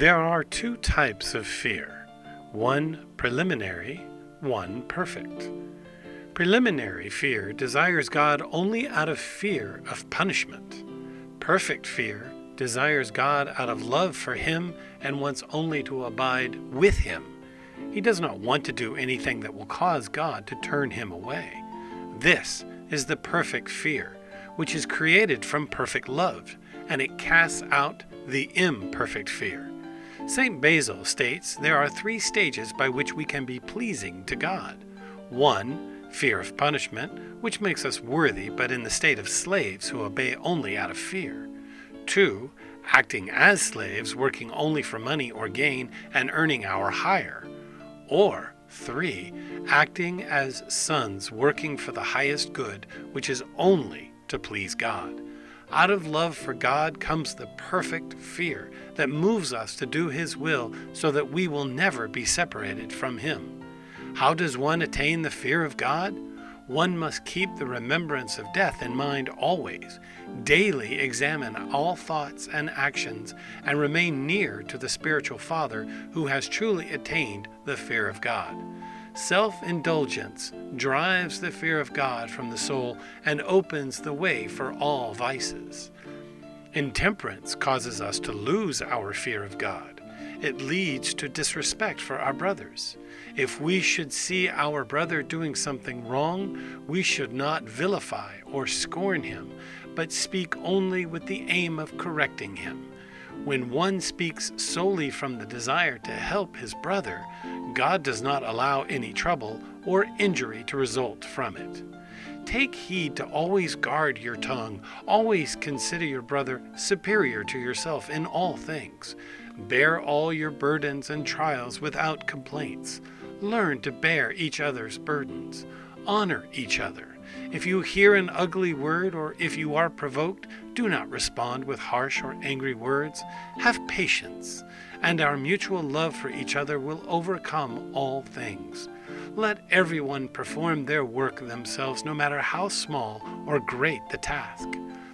There are two types of fear one preliminary, one perfect. Preliminary fear desires God only out of fear of punishment. Perfect fear desires God out of love for Him and wants only to abide with Him. He does not want to do anything that will cause God to turn Him away. This is the perfect fear, which is created from perfect love, and it casts out the imperfect fear. St. Basil states there are three stages by which we can be pleasing to God. One, fear of punishment, which makes us worthy but in the state of slaves who obey only out of fear. Two, acting as slaves, working only for money or gain and earning our hire. Or, three, acting as sons, working for the highest good, which is only to please God. Out of love for God comes the perfect fear that moves us to do His will so that we will never be separated from Him. How does one attain the fear of God? One must keep the remembrance of death in mind always, daily examine all thoughts and actions, and remain near to the spiritual Father who has truly attained the fear of God. Self indulgence drives the fear of God from the soul and opens the way for all vices. Intemperance causes us to lose our fear of God. It leads to disrespect for our brothers. If we should see our brother doing something wrong, we should not vilify or scorn him, but speak only with the aim of correcting him. When one speaks solely from the desire to help his brother, God does not allow any trouble or injury to result from it. Take heed to always guard your tongue, always consider your brother superior to yourself in all things. Bear all your burdens and trials without complaints. Learn to bear each other's burdens. Honor each other. If you hear an ugly word or if you are provoked, do not respond with harsh or angry words. Have patience, and our mutual love for each other will overcome all things. Let everyone perform their work themselves, no matter how small or great the task.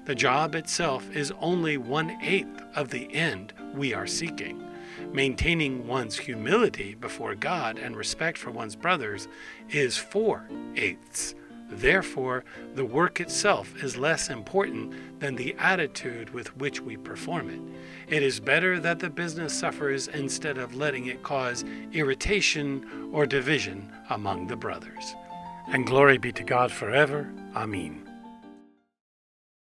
The job itself is only one eighth of the end we are seeking. Maintaining one's humility before God and respect for one's brothers is four eighths Therefore, the work itself is less important than the attitude with which we perform it. It is better that the business suffers instead of letting it cause irritation or division among the brothers. And glory be to God forever. Amen.